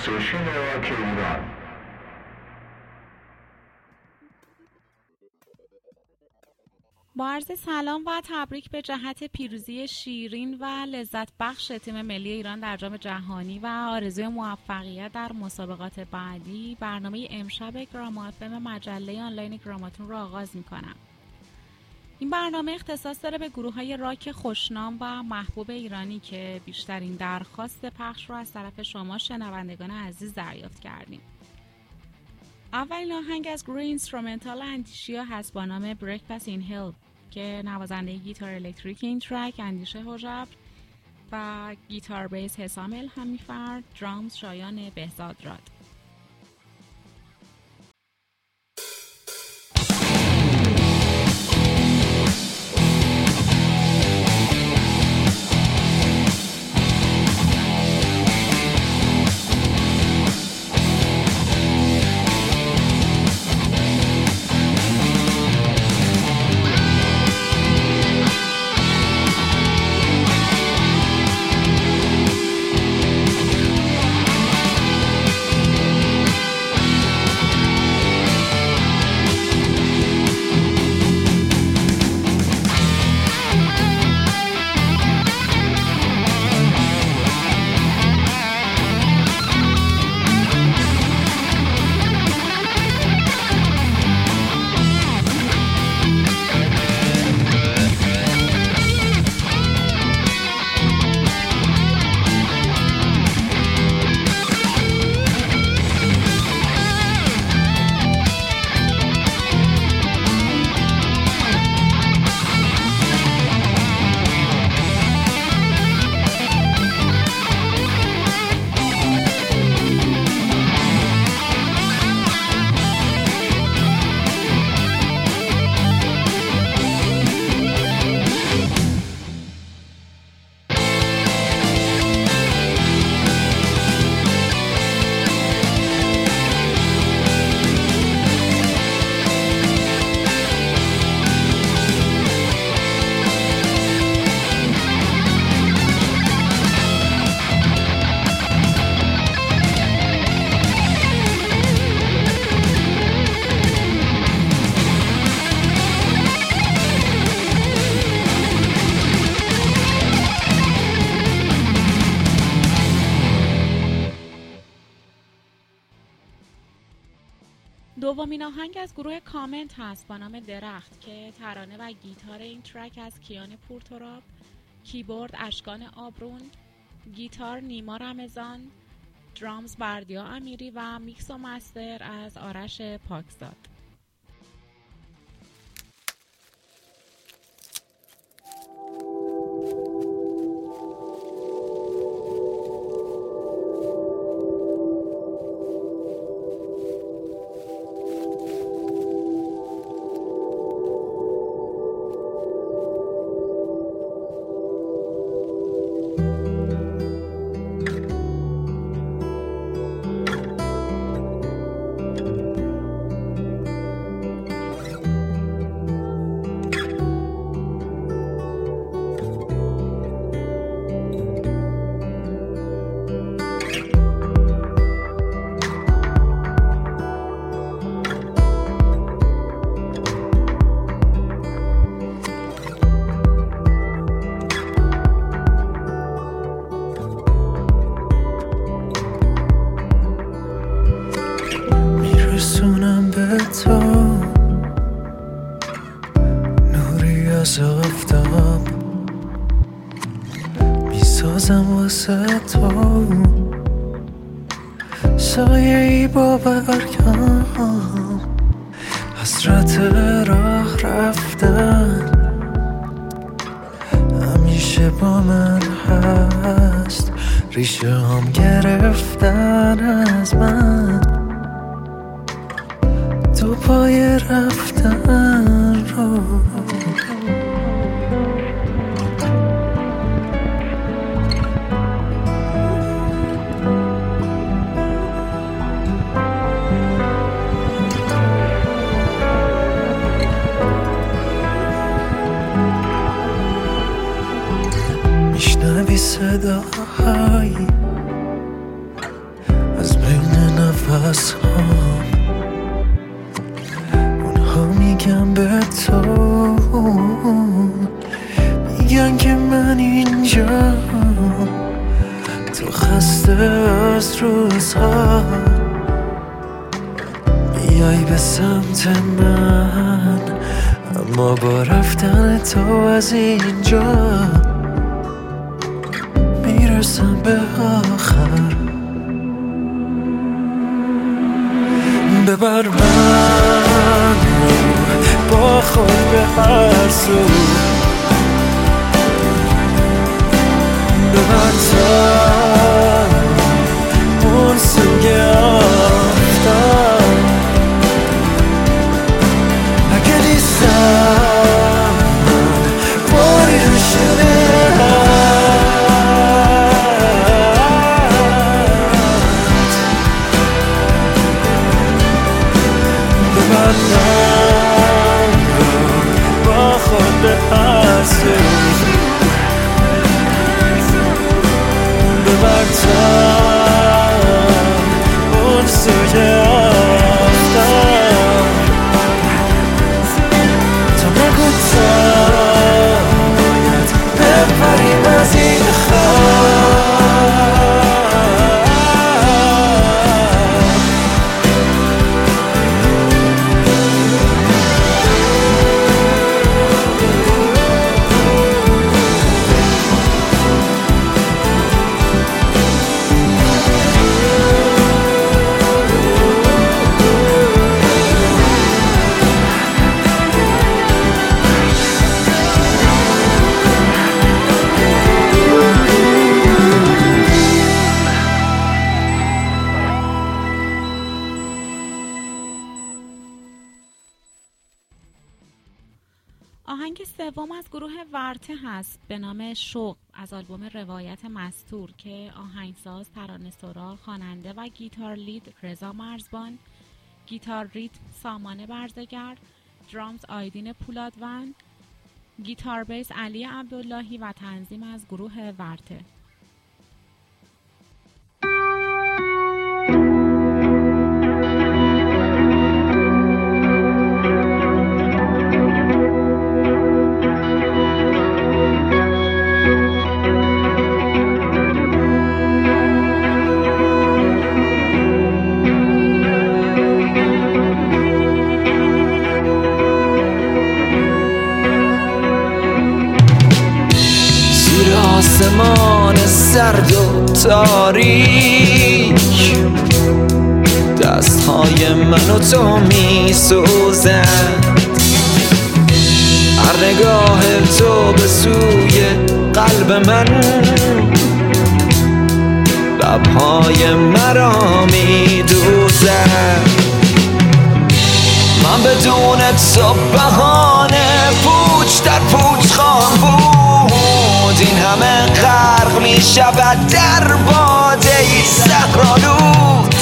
استیشن راک ایران با عرض سلام و تبریک به جهت پیروزی شیرین و لذت بخش تیم ملی ایران در جام جهانی و آرزوی موفقیت در مسابقات بعدی برنامه امشب گرامافم مجله آنلاین گراماتون رو آغاز می کنم. این برنامه اختصاص داره به گروه های راک خوشنام و محبوب ایرانی که بیشترین درخواست پخش رو از طرف شما شنوندگان عزیز دریافت کردیم. اولین آهنگ از گروه اینسترومنتال اندیشیا هست با نام پس این هیل که نوازنده گیتار الکتریک این ترک اندیشه هجبر و گیتار بیس حسام الهام میفرد درامز شایان بهزاد راد دومین آهنگ از گروه کامنت هست با نام درخت که ترانه و گیتار این track از کیان پورتوراب کیبورد اشکان آبرون گیتار نیما رمضان drums بردیا امیری و میکس و master از آرش پاکزاد. میای به سمت من. اما با رفتن تو از اینجا می‌رسم به آخر. ببر من با خود به هر سو. ببر تا اون سوی به نام شوق از آلبوم روایت مستور که آهنگساز ترانه سرا خواننده و گیتار لید رضا مرزبان گیتار ریتم سامان برزگر درامز آیدین پولادوند گیتار بیس علی عبداللهی و تنظیم از گروه ورته. زیر آسمان سرد و تاریک. دستهای من و تو می سوزند هر نگاه تو به سوی قلب من. لبهای مرا می دوزد من بدون تو بهانه پوچ در پوچ خواهم بود. این همه غرق می شود در باده ای صحرالود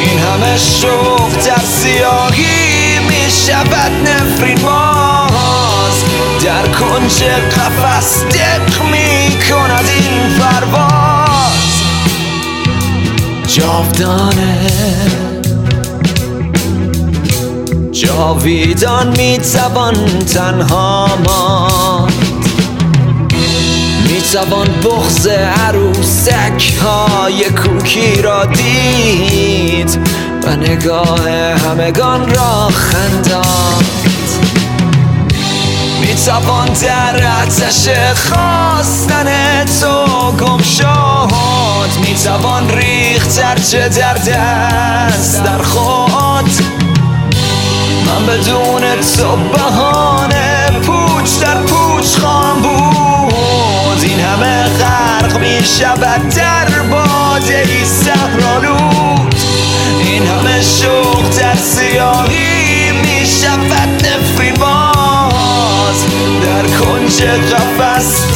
این همه شوق در سیاهی می شود نفرین باز. در کنج قفس دق می کند این پرواز. جاودانه جاویدان می‌توان تنها ماند. می‌توان بغز عروسک های کوکی را دید و نگاه همگان را خنداند. می‌توان در آتش خواستن تو گم شد. می‌توان ریخت هرچه در دست در خود. من بدون تو بهانه پوچ در پوچ خواهم بود. همه غرق می شود در باده ای صحرالود. این همه شوق در سیاهی می شود نفرین باز. در کنج قفس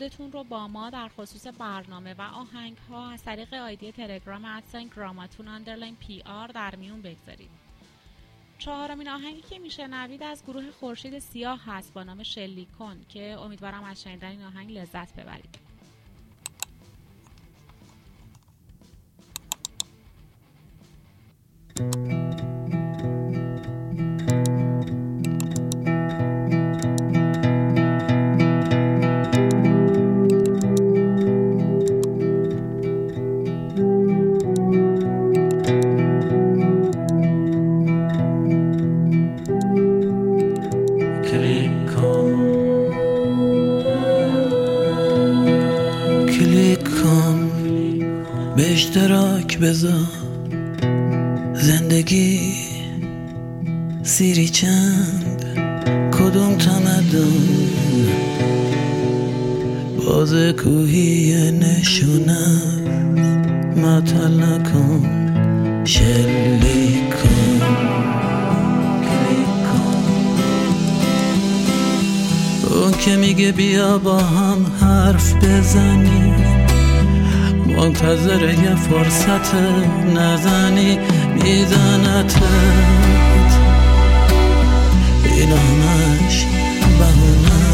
خودتون رو با ما در خصوص برنامه و آهنگ ها از طریق ID تلگرام at sign Gramatune underline PR در میون بگذارید. چهارمین آهنگی که میشنوید از گروه خورشید سیاه هست با نام شلیک کن که امیدوارم از شنیدن این آهنگ لذت ببرید. بذار حرف بزنیم منتظر یه فرصت نزنی. میزنتت این همش بهونه.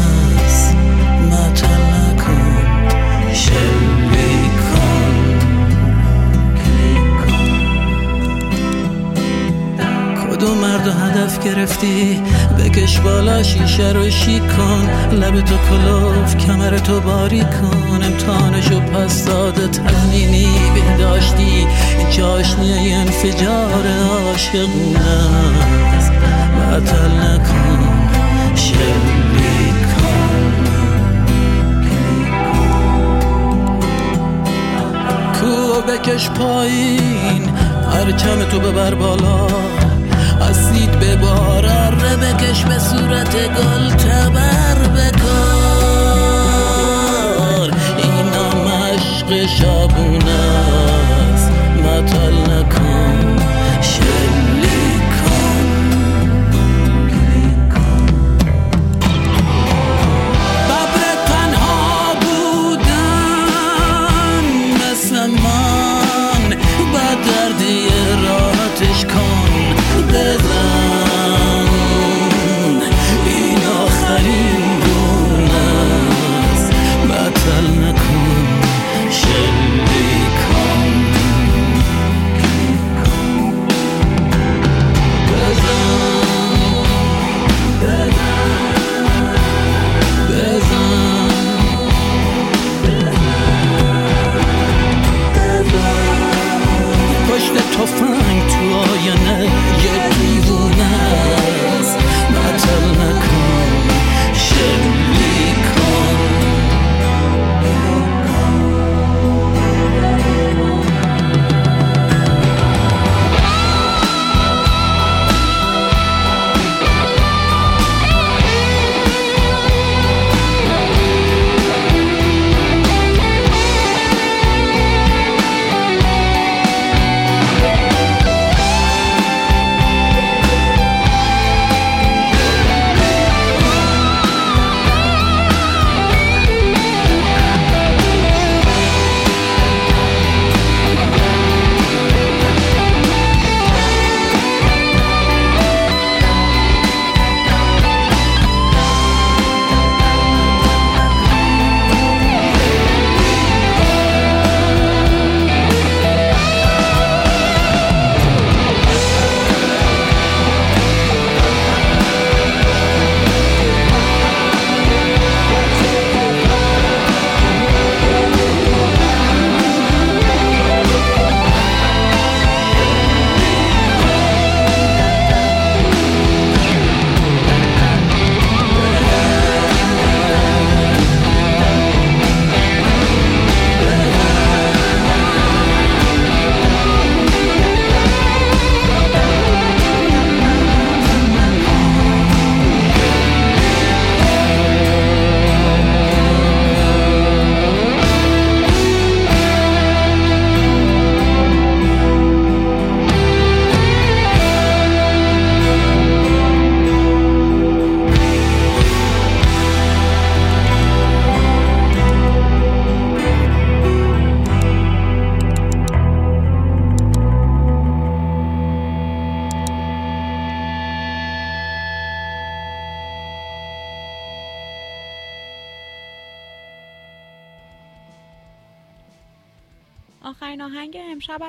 هدف گرفتی؟ بکش بالا شیشه رو کن. لب تو کلوف کمر تو باری کن. امتحانشو پس داده تزمینی بهداشتی. چاشنی انفجار عاشقونه است بطل نکن شلی کن کو بکش پایین پرچم تو ببر بالا. اسید به بارر بکش به صورت گل تبر بکار. اینا مشق شابونه است. مطل نکن.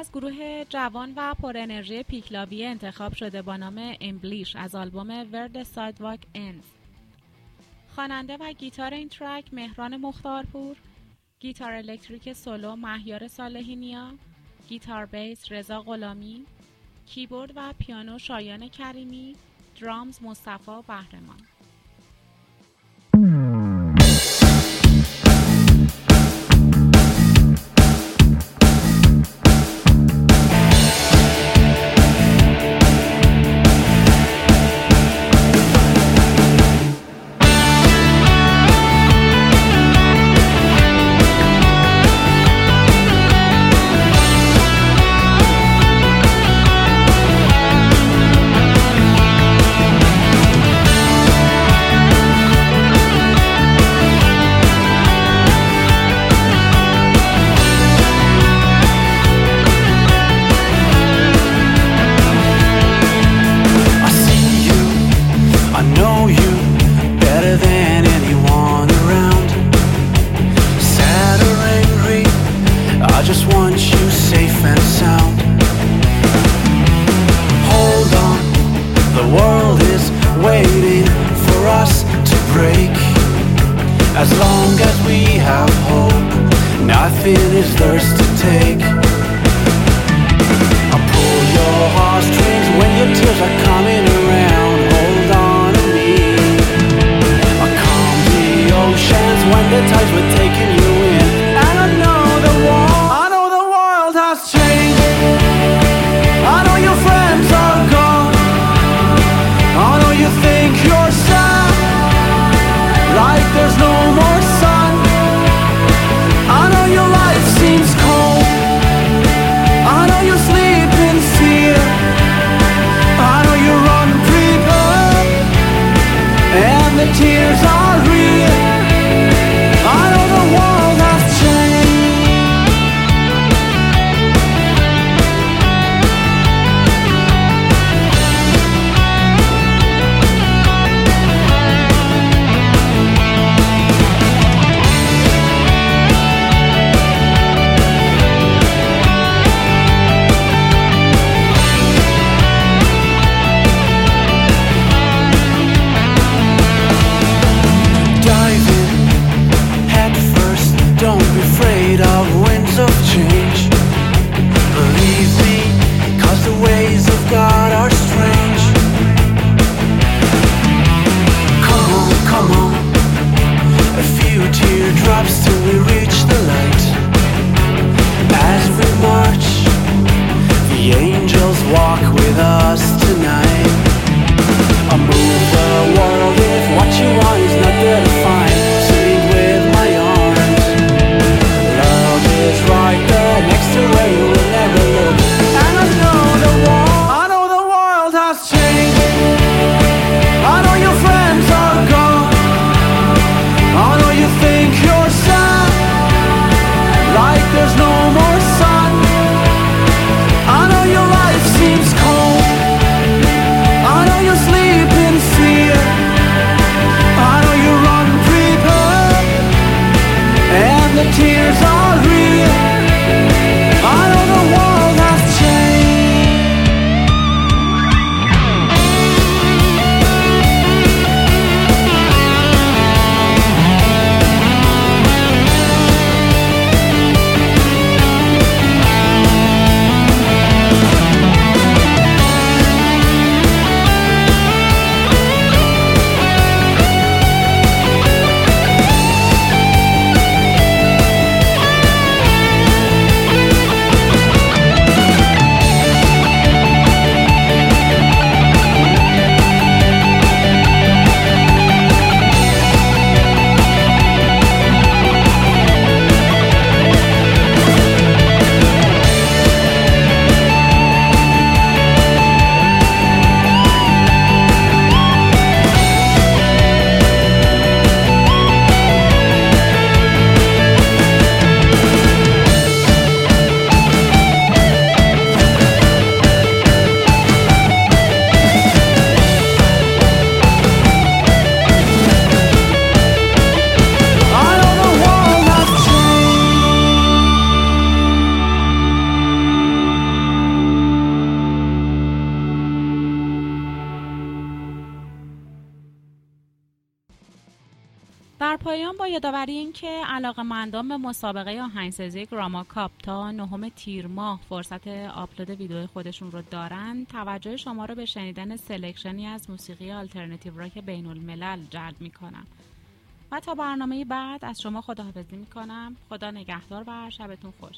از گروه جوان و پر انرژی پیکلاوی انتخاب شده با نام امبلیش از آلبوم ورد سایدواک انز خواننده و گیتار این ترک مهران مختارپور گیتار الکتریک سولو مهیار صالحینیا گیتار بیس رضا غلامی کیبورد و پیانو شایان کریمی درامز مصطفی بهرمان علاقه مندان به مسابقه آهنگسازی Grama Cup تا نهم تیر ماه فرصت آپلود ویدیو خودشون رو دارن. توجه شما رو به شنیدن selection ی از موسیقی alternative rock بین الملل جلب می‌کنم. و تا برنامه بعد از شما خداحافظی می‌کنم. خدا نگهدار و شبتون خوش.